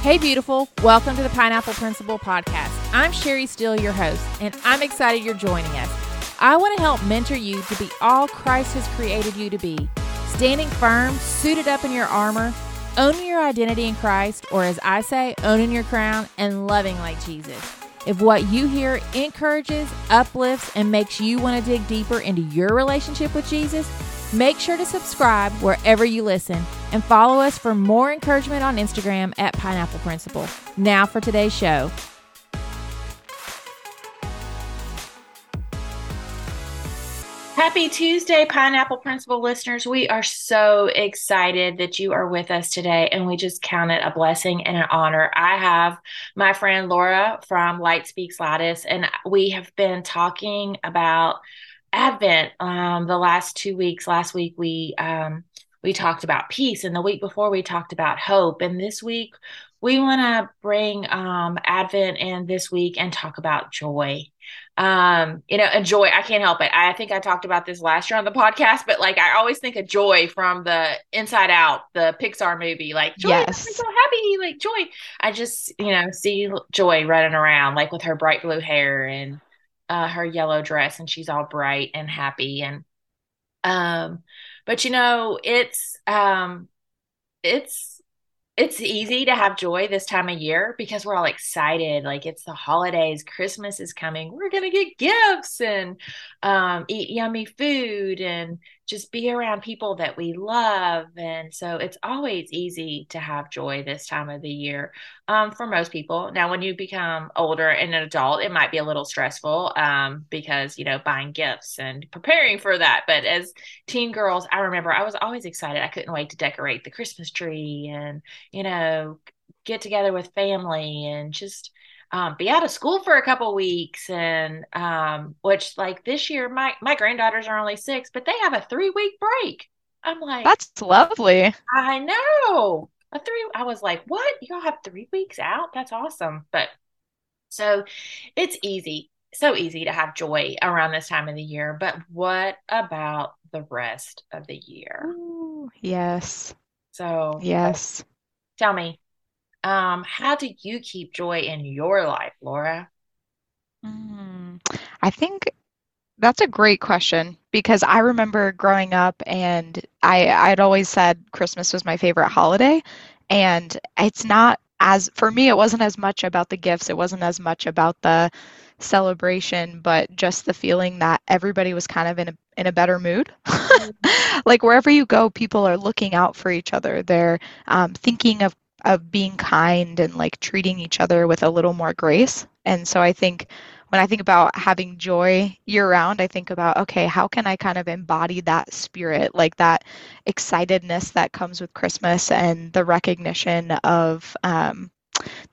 Hey, beautiful. Welcome to the Pineapple Principle Podcast. I'm Sherry Steele, your host, and I'm excited you're joining us. I want to help mentor you to be all Christ has created you to be standing firm, suited up in your armor, owning your identity in Christ, or as I say, owning your crown and loving like Jesus. If what you hear encourages, uplifts, and makes you want to dig deeper into your relationship with Jesus, make sure to subscribe wherever you listen and follow us for more encouragement on Instagram at Pineapple Principle. Now for today's show. Happy Tuesday, Pineapple Principle listeners. We are so excited that you are with us today, and we just count it a blessing and an honor. I have my friend Laura from Light Speaks Loudest, and we have been talking about Advent um, the last two weeks. Last week, we um, we talked about peace, and the week before, we talked about hope. And this week, we want to bring um, Advent in this week and talk about joy um you know and joy i can't help it i think i talked about this last year on the podcast but like i always think of joy from the inside out the pixar movie like joy yes. i'm so happy like joy i just you know see joy running around like with her bright blue hair and uh her yellow dress and she's all bright and happy and um but you know it's um it's it's easy to have joy this time of year because we're all excited like it's the holidays christmas is coming we're gonna get gifts and um, eat yummy food and just be around people that we love. And so it's always easy to have joy this time of the year um, for most people. Now, when you become older and an adult, it might be a little stressful um, because, you know, buying gifts and preparing for that. But as teen girls, I remember I was always excited. I couldn't wait to decorate the Christmas tree and, you know, get together with family and just um, be out of school for a couple weeks and um, which like this year my my granddaughters are only six but they have a three week break. I'm like that's lovely. I know. A three i was like what? Y'all have three weeks out? That's awesome. But so it's easy so easy to have joy around this time of the year but what about the rest of the year? Ooh, yes. So yes. tell me um, how do you keep joy in your life, Laura? Mm, I think that's a great question because I remember growing up and I I'd always said Christmas was my favorite holiday and it's not as for me it wasn't as much about the gifts it wasn't as much about the celebration but just the feeling that everybody was kind of in a in a better mood mm-hmm. like wherever you go people are looking out for each other they're um, thinking of of being kind and like treating each other with a little more grace. And so I think when I think about having joy year round, I think about, okay, how can I kind of embody that spirit, like that excitedness that comes with Christmas and the recognition of um,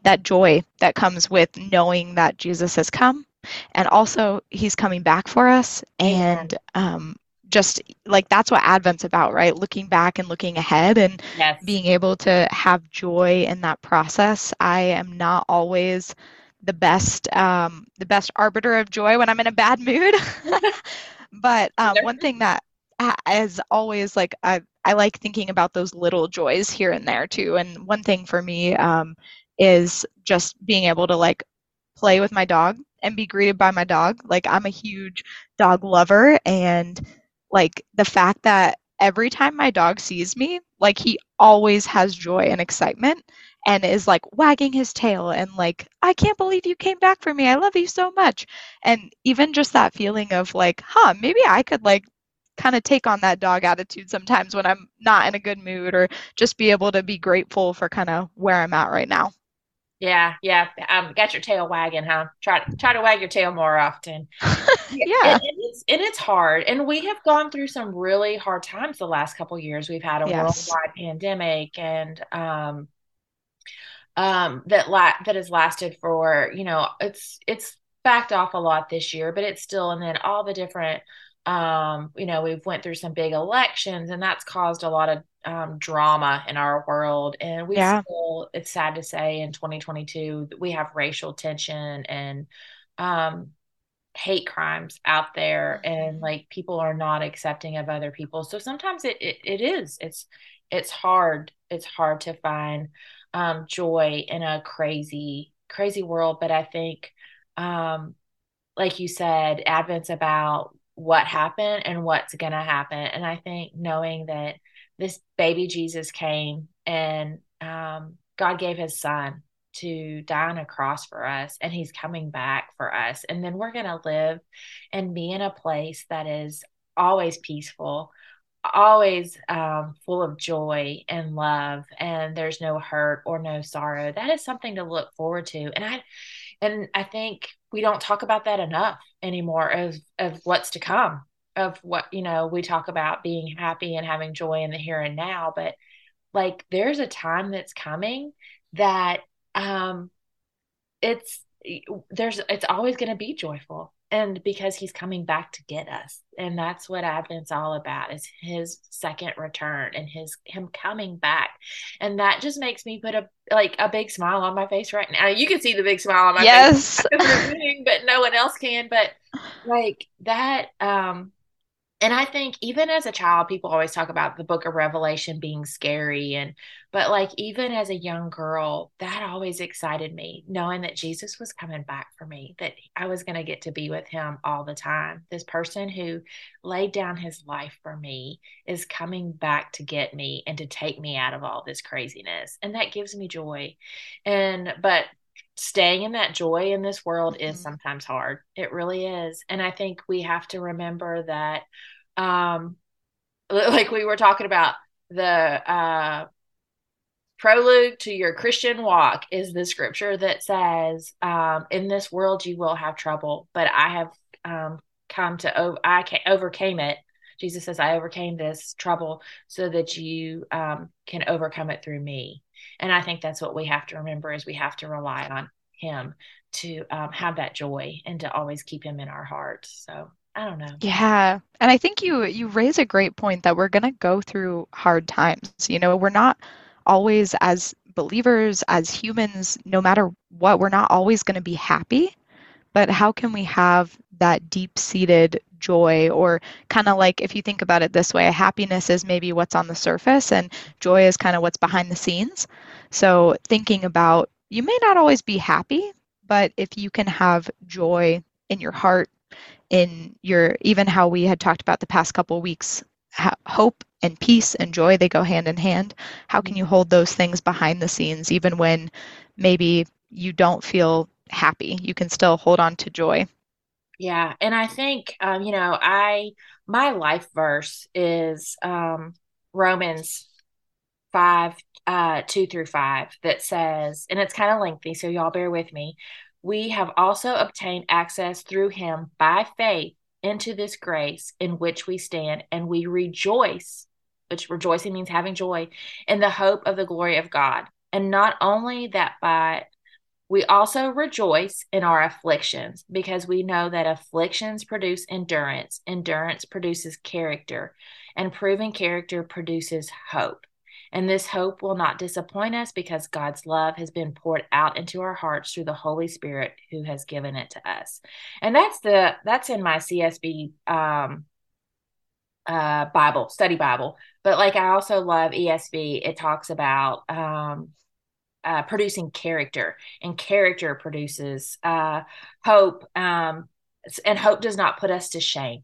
that joy that comes with knowing that Jesus has come and also he's coming back for us and um, just like that's what Advent's about, right? Looking back and looking ahead and yes. being able to have joy in that process. I am not always the best um, the best arbiter of joy when I'm in a bad mood. but um, one thing that is always like I I like thinking about those little joys here and there too. And one thing for me um, is just being able to like play with my dog and be greeted by my dog. Like I'm a huge dog lover and like the fact that every time my dog sees me, like he always has joy and excitement and is like wagging his tail and like, I can't believe you came back for me. I love you so much. And even just that feeling of like, huh, maybe I could like kind of take on that dog attitude sometimes when I'm not in a good mood or just be able to be grateful for kind of where I'm at right now. Yeah, yeah. Um, got your tail wagging, huh? Try to try to wag your tail more often. yeah, and, and, it's and it's hard, and we have gone through some really hard times the last couple years. We've had a yes. worldwide pandemic, and um, um, that la- that has lasted for you know it's it's backed off a lot this year, but it's still, and then all the different um, you know, we've went through some big elections, and that's caused a lot of um, drama in our world. And we yeah. still, it's sad to say, in 2022, we have racial tension and um, hate crimes out there, and mm-hmm. like people are not accepting of other people. So sometimes it, it, it is, it's, it's hard. It's hard to find um, joy in a crazy, crazy world. But I think, um, like you said, Advent's about what happened and what's going to happen. And I think knowing that this baby Jesus came and um, God gave his son to die on a cross for us and he's coming back for us. And then we're going to live and be in a place that is always peaceful, always um, full of joy and love, and there's no hurt or no sorrow. That is something to look forward to. And I, and I think we don't talk about that enough anymore of of what's to come of what you know we talk about being happy and having joy in the here and now but like there's a time that's coming that um it's there's it's always going to be joyful and because he's coming back to get us and that's what advent's all about is his second return and his him coming back and that just makes me put a like a big smile on my face right now you can see the big smile on my yes. face yes but no one else can but like that um and I think even as a child, people always talk about the book of Revelation being scary. And, but like even as a young girl, that always excited me, knowing that Jesus was coming back for me, that I was going to get to be with him all the time. This person who laid down his life for me is coming back to get me and to take me out of all this craziness. And that gives me joy. And, but staying in that joy in this world is mm-hmm. sometimes hard. It really is. And I think we have to remember that um like we were talking about the uh prelude to your Christian walk is the scripture that says, um, "In this world you will have trouble, but I have um, come to I overcame it." Jesus says, "I overcame this trouble so that you um, can overcome it through me." And I think that's what we have to remember is we have to rely on Him to um, have that joy and to always keep Him in our hearts. So I don't know. Yeah. And I think you you raise a great point that we're going to go through hard times. You know, we're not always as believers, as humans, no matter what, we're not always going to be happy. But how can we have that deep-seated joy or kind of like if you think about it this way, happiness is maybe what's on the surface and joy is kind of what's behind the scenes. So thinking about you may not always be happy, but if you can have joy in your heart in your even how we had talked about the past couple weeks hope and peace and joy they go hand in hand how can you hold those things behind the scenes even when maybe you don't feel happy. You can still hold on to joy. Yeah and i think um, you know i my life verse is um, romans 5 uh, 2 through 5 that says and it's kind of lengthy so y'all bear with me. We have also obtained access through him by faith into this grace in which we stand, and we rejoice, which rejoicing means having joy, in the hope of the glory of God. And not only that, but we also rejoice in our afflictions because we know that afflictions produce endurance, endurance produces character, and proven character produces hope. And this hope will not disappoint us because God's love has been poured out into our hearts through the Holy Spirit who has given it to us. And that's the that's in my CSB um uh Bible, study Bible. But like I also love ESV. It talks about um uh, producing character, and character produces uh, hope. Um, and hope does not put us to shame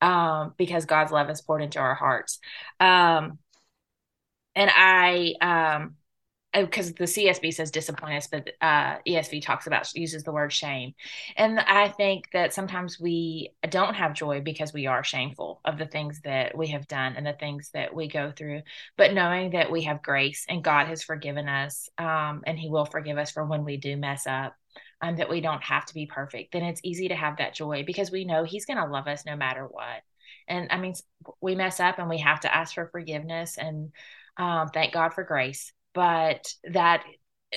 um, because God's love is poured into our hearts. Um, and I um because oh, the CSB says disappoint us, but uh, ESV talks about uses the word shame, and I think that sometimes we don't have joy because we are shameful of the things that we have done and the things that we go through. But knowing that we have grace and God has forgiven us, um, and He will forgive us for when we do mess up, um, that we don't have to be perfect, then it's easy to have that joy because we know He's going to love us no matter what. And I mean, we mess up and we have to ask for forgiveness and um, thank God for grace. But that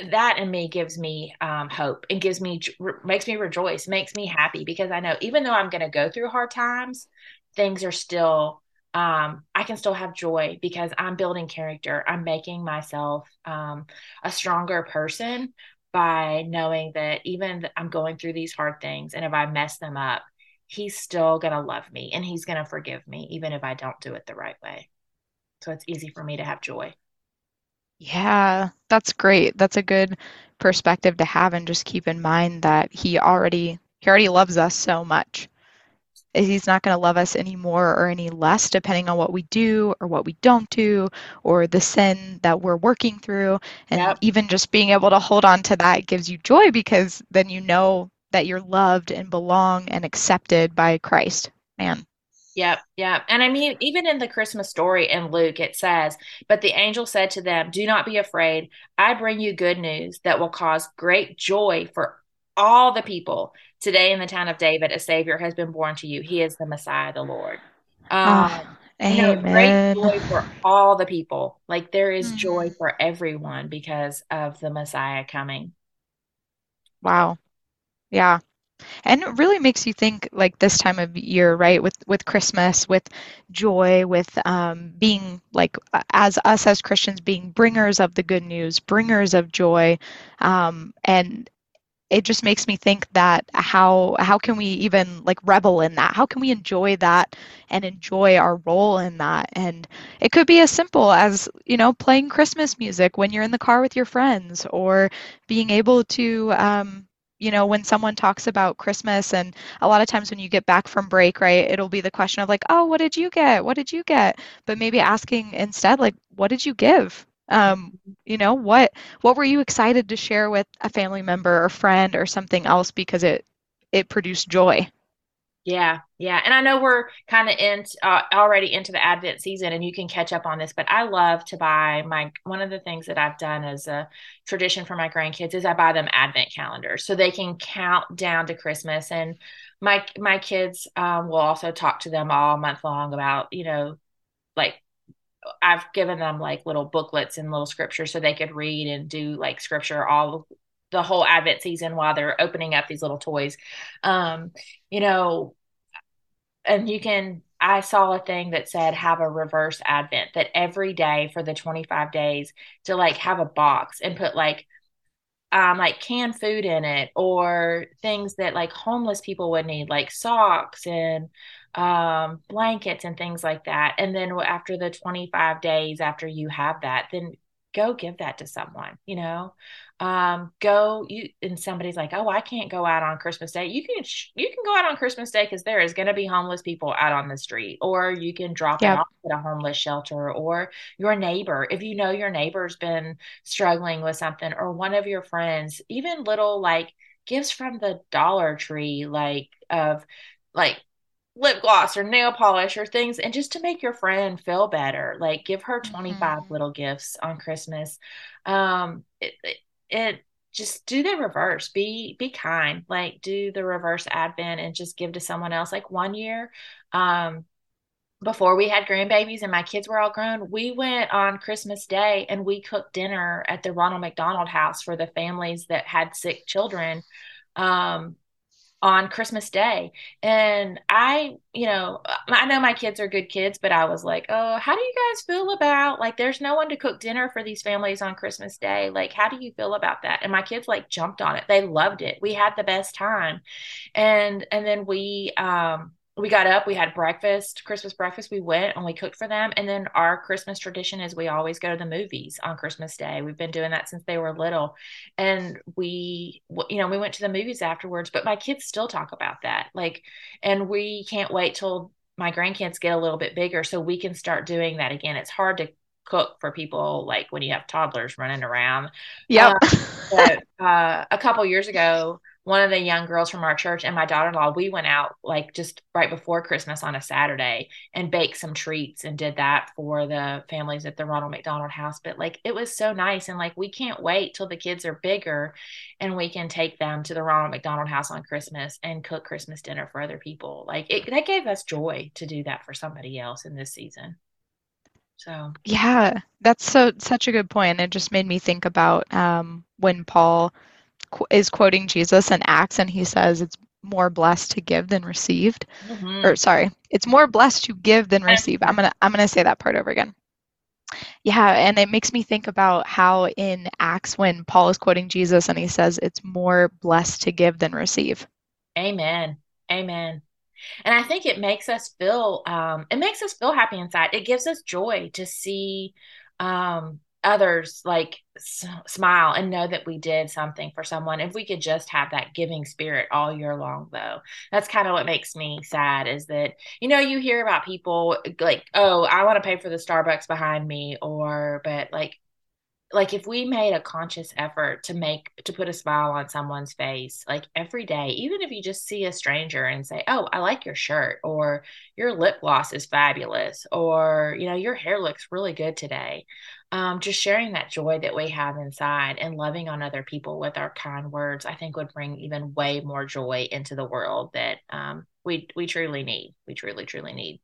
that in me gives me um, hope and gives me makes me rejoice, makes me happy because I know even though I'm going to go through hard times, things are still um, I can still have joy because I'm building character. I'm making myself um, a stronger person by knowing that even I'm going through these hard things, and if I mess them up, He's still going to love me and He's going to forgive me, even if I don't do it the right way. So it's easy for me to have joy. Yeah, that's great. That's a good perspective to have and just keep in mind that he already he already loves us so much. He's not going to love us any more or any less depending on what we do or what we don't do or the sin that we're working through. And Yep. even just being able to hold on to that gives you joy because then you know that you're loved and belong and accepted by Christ. Man. Yep, yep. And I mean, even in the Christmas story in Luke, it says, But the angel said to them, Do not be afraid. I bring you good news that will cause great joy for all the people. Today in the town of David, a Savior has been born to you. He is the Messiah, the Lord. Oh, Um, you know, great joy for all the people. Like there is joy Mhm. for everyone because of the Messiah coming. Wow. Yeah. And it really makes you think like this time of year, right? With with Christmas, with joy, with um, being like as us as Christians being bringers of the good news, bringers of joy, um, and it just makes me think that how how can we even like revel in that? How can we enjoy that and enjoy our role in that? And it could be as simple as, you know, playing Christmas music when you're in the car with your friends or being able to um You know, when someone talks about Christmas, and a lot of times when you get back from break, right, it'll be the question of like, oh, what did you get? What did you get? But maybe asking instead, like, what did you give? Um, you know, what what were you excited to share with a family member or friend or something else because it it produced joy? Yeah, yeah. And I know we're kind of in uh, already into the Advent season and you can catch up on this, but I love to buy my one of the things that I've done as a tradition for my grandkids is I buy them Advent calendars so they can count down to Christmas and my my kids um, will also talk to them all month long about, you know, like I've given them like little booklets and little scripture so they could read and do like scripture all the whole Advent season while they're opening up these little toys. Um, you know, and you can I saw a thing that said have a reverse advent that every day for the 25 days to like have a box and put like um like canned food in it or things that like homeless people would need like socks and um blankets and things like that and then after the 25 days after you have that then go give that to someone you know? Um go you and somebody's like oh I can't go out on Christmas Day. You can you can go out on Christmas Day because there is going to be homeless people out on the street or you can drop it off at a homeless shelter or your neighbor if you know your neighbor's been struggling with something or one of your friends, even little like gifts from the Dollar Tree, like of like lip gloss or nail polish or things, and just to make your friend feel better, like give her 25 hmm little gifts on Christmas. Um, it, it, it just do the reverse. Be be kind. Like do the reverse advent and just give to someone else. Like one year, um, before we had grandbabies and my kids were all grown, we went on Christmas Day and we cooked dinner at the Ronald McDonald House for the families that had sick children um, on Christmas Day. And I, you know, I know my kids are good kids, but I was like, oh, how do you guys feel about like there's no one to cook dinner for these families on Christmas Day? Like, how do you feel about that? And my kids like jumped on it. They loved it. We had the best time and and then we um we got up, we had breakfast, Christmas breakfast. We went and we cooked for them. And then our Christmas tradition is we always go to the movies on Christmas Day. We've been doing that since they were little. And we, you know, we went to the movies afterwards, but my kids still talk about that. Like, and we can't wait till my grandkids get a little bit bigger so we can start doing that again. It's hard to cook for people like when you have toddlers running around. Yeah. Uh, but uh, a couple years ago, one of the young girls from our church and my daughter-in-law, we went out like just right before Christmas on a Saturday and baked some treats and did that for the families at the Ronald McDonald House. But like it was so nice and like we can't wait till the kids are bigger and we can take them to the Ronald McDonald House on Christmas and cook Christmas dinner for other people. Like it that gave us joy to do that for somebody else in this season. So, Yeah, that's so such a good point. It just made me think about um, when Paul is quoting Jesus in Acts, and he says it's more blessed to give than received. Or mhm. sorry, it's more blessed to give than receive. I'm gonna I'm gonna say that part over again. Yeah, and it makes me think about how in Acts when Paul is quoting Jesus and he says it's more blessed to give than receive. amen. Amen. And I think it makes us feel um it makes us feel happy inside. It gives us joy to see um others like s- smile and know that we did something for someone if we could just have that giving spirit all year long though. That's kind of what makes me sad is that you know you hear about people like oh i want to pay for the starbucks behind me or but like like if we made a conscious effort to make to put a smile on someone's face like every day even if you just see a stranger and say oh i like your shirt or your lip gloss is fabulous or you know your hair looks really good today um, just sharing that joy that we have inside and loving on other people with our kind words i think would bring even way more joy into the world that um, we we truly need. We truly truly need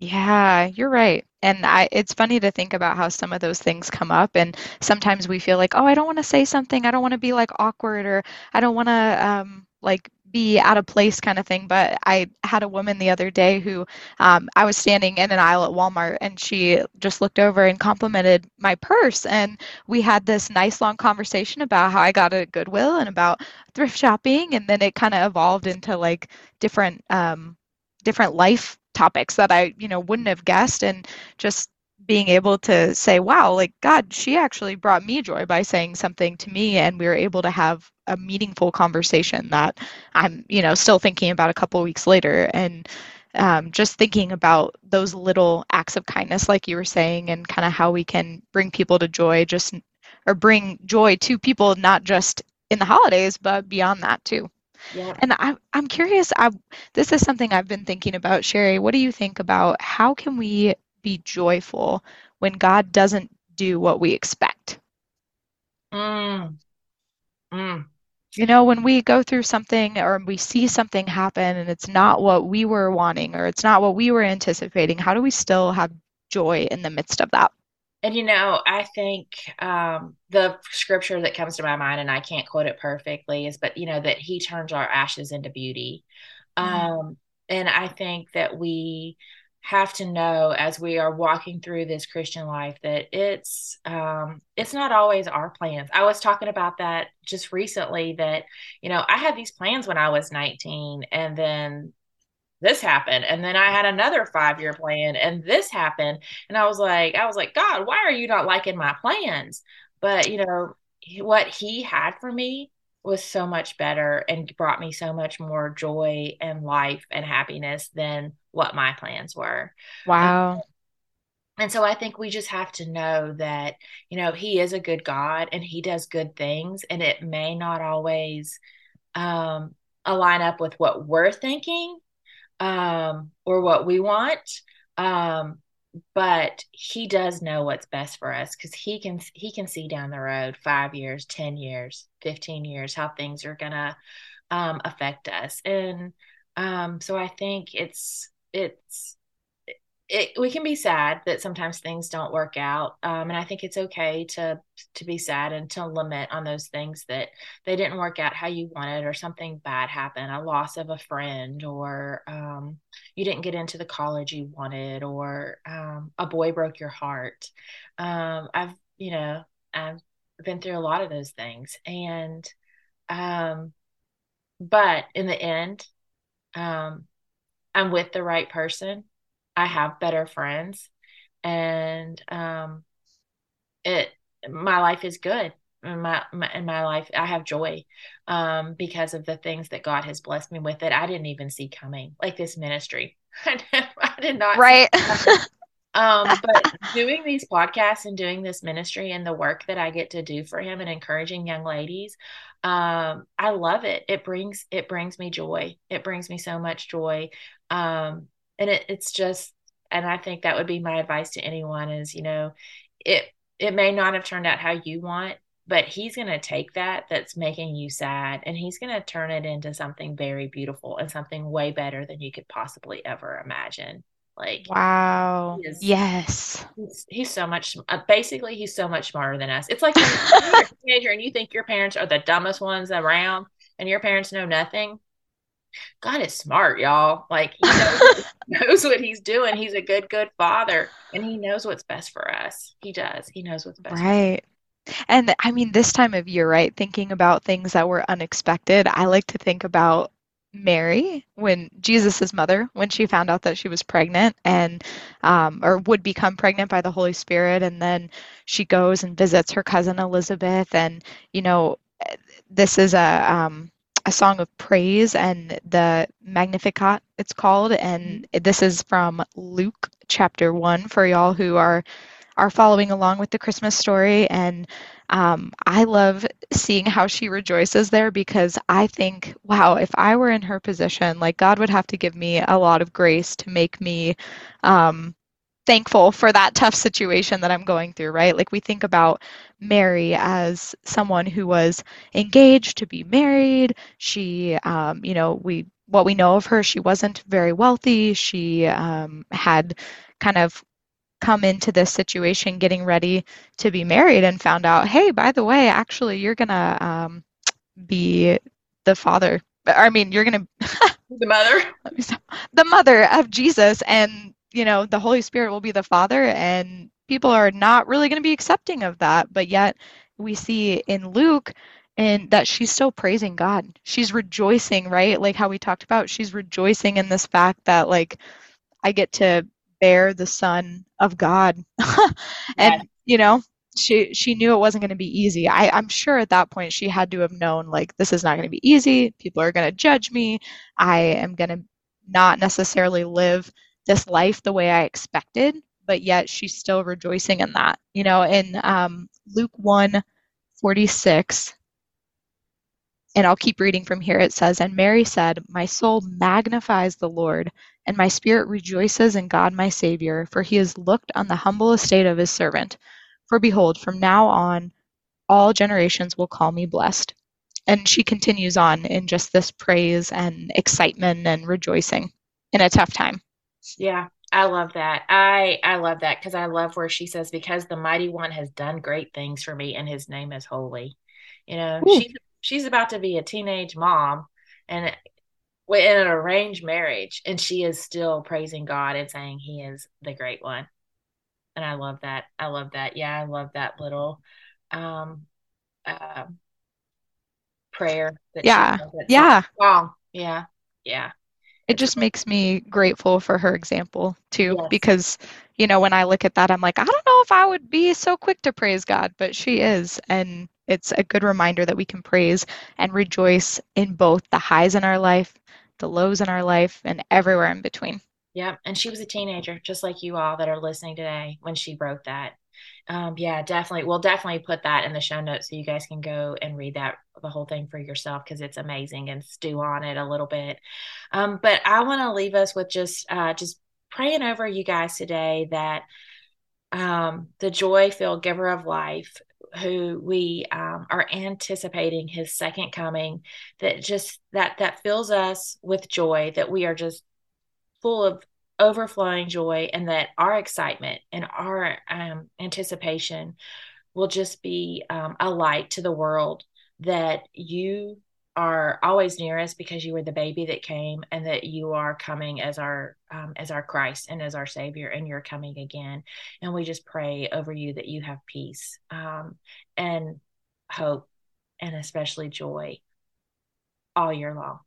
Yeah, you're right. And I, it's funny to think about how some of those things come up, and sometimes we feel like, oh, I don't want to say something. I don't want to be like awkward, or I don't want to um, like be out of place kind of thing. But I had a woman the other day who um, I was standing in an aisle at Walmart, and she just looked over and complimented my purse, and we had this nice long conversation about how I got at Goodwill and about thrift shopping, and then it kind of evolved into like different um, different life topics that I, you know, wouldn't have guessed and just being able to say, wow, like God, she actually brought me joy by saying something to me and we were able to have a meaningful conversation that I'm, you know, still thinking about a couple weeks later and um, just thinking about those little acts of kindness, like you were saying, and kind of how we can bring people to joy, just or bring joy to people, not just in the holidays, but beyond that too. Yeah And I, I'm curious, I, this is something I've been thinking about, Sherry. What do you think about how can we be joyful when God doesn't do what we expect? mm, mm. You know, when we go through something or we see something happen and it's not what we were wanting or it's not what we were anticipating, how do we still have joy in the midst of that? And you know, I think um, the scripture that comes to my mind, and I can't quote it perfectly, is but you know that He turns our ashes into beauty. Mm, Um, and I think that we have to know as we are walking through this Christian life that it's um, it's not always our plans. I was talking about that just recently. That you know, I had these plans when I was 19, and then this happened and then i had another five year plan and this happened and i was like i was like god why are you not liking my plans but you know what he had for me was so much better and brought me so much more joy and life and happiness than what my plans were wow. and so i think we just have to know that you know he is a good god and he does good things and it may not always um align up with what we're thinking um, or what we want. Um, but he does know what's best for us because he can he can see down the road five years, ten years, fifteen years how things are gonna um, affect us, and um, so I think it's it's it, we can be sad that sometimes things don't work out um, and i think it's okay to to be sad and to lament on those things that they didn't work out how you wanted or something bad happened a loss of a friend or um, you didn't get into the college you wanted or um, a boy broke your heart. Um, i've you know i've been through a lot of those things and um, but in the end um, i'm with the right person I have better friends and um it my life is good. In my, my in my life I have joy um because of the things that God has blessed me with that I didn't even see coming. Like this ministry. I did not Right. Um, but doing these podcasts and doing this ministry and the work that I get to do for him and encouraging young ladies, um, I love it. It brings it brings me joy. It brings me so much joy. Um, and it, it's just, and I think that would be my advice to anyone is, you know, it it may not have turned out how you want, but he's going to take that that's making you sad and he's going to turn it into something very beautiful and something way better than you could possibly ever imagine. Like Wow. he is Yes. He's, he's so much, uh, basically, he's so much smarter than us. It's like when, when you're a teenager and you think your parents are the dumbest ones around and your parents know nothing. God is smart, y'all. Like he knows what, knows what he's doing. He's a good, good father and he knows what's best for us. He does. He knows what's best Right. And I mean, this time of year, right? Thinking about things that were unexpected, I like to think about Mary, when Jesus's mother, when she found out that she was pregnant and um, or would become pregnant by the Holy Spirit, and then she goes and visits her cousin Elizabeth, and you know, this is a um, a song of praise and the Magnificat it's called, and this is from Luke chapter one for y'all who are are following along with the Christmas story. And um, I love seeing how she rejoices there because I think, wow, if I were in her position, like God would have to give me a lot of grace to make me um, thankful for that tough situation that I'm going through, right? Like we think about Mary as someone who was engaged to be married. She, um, you know, we what we know of her, she wasn't very wealthy. She um, had kind of come into this situation getting ready to be married and found out, hey, by the way, actually, you're going to um, be the father. I mean, you're going to. the mother. the mother of Jesus. And, you know, the Holy Spirit will be the father. And people are not really going to be accepting of that. But yet, we see in Luke, and that she's still praising God. She's rejoicing, right? Like how we talked about, she's rejoicing in this fact that like I get to bear the son of God. and you know, she she knew it wasn't going to be easy. I, I'm sure at that point she had to have known like this is not going to be easy. People are going to judge me. I am going to not necessarily live this life the way I expected, but yet she's still rejoicing in that. You know, in um, Luke 1 46, and I'll keep reading from here. It says, And Mary said, My soul magnifies the Lord, and my spirit rejoices in God my Savior, for he has looked on the humble estate of his servant. For behold, from now on, all generations will call me blessed. And she continues on in just this praise and excitement and rejoicing in a tough time. Yeah, I love that. I I love that because I love where she says, "Because the mighty one has done great things for me, and His name is holy." You know, Ooh. she's she's about to be a teenage mom, and in an arranged marriage and she is still praising God and saying he is the great one. And I love that. I love that. Yeah, I love that little um uh, prayer yeah. Yeah. Song. Yeah. Yeah. It just makes me grateful for her example too yes. because you know when I look at that I'm like I don't know if I would be so quick to praise God, but she is and it's a good reminder that we can praise and rejoice in both the highs in our life the lows in our life, and everywhere in between. Yeah. And she was a teenager, just like you all that are listening today when she wrote that. Um, yeah, definitely. We'll definitely put that in the show notes so you guys can go and read that the whole thing for yourself because it's amazing and stew on it a little bit. Um, but I want to leave us with just uh, just praying over you guys today that um, the joy filled giver of life who we um, are anticipating his second coming that just that that fills us with joy that we are just full of overflowing joy and that our excitement and our um, anticipation will just be um, a light to the world that you are always near us because you were the baby that came and that you are coming as our um, as our christ and as our savior and you're coming again. And we just pray over you that you have peace um, and hope and especially joy all year long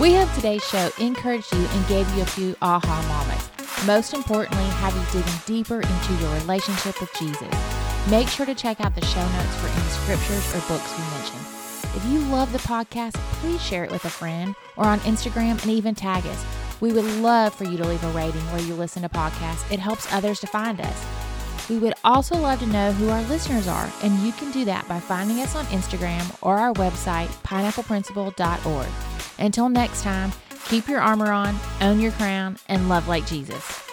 we hope today's show encouraged you and gave you a few aha moments most importantly have you digging deeper into your relationship with jesus Make sure to check out the show notes for any scriptures or books we mentioned. If you love the podcast, please share it with a friend or on Instagram and even tag us. We would love for you to leave a rating where you listen to podcasts. It helps others to find us. We would also love to know who our listeners are, and you can do that by finding us on Instagram or our website, pineappleprinciple.org. Until next time, keep your armor on, own your crown, and love like Jesus.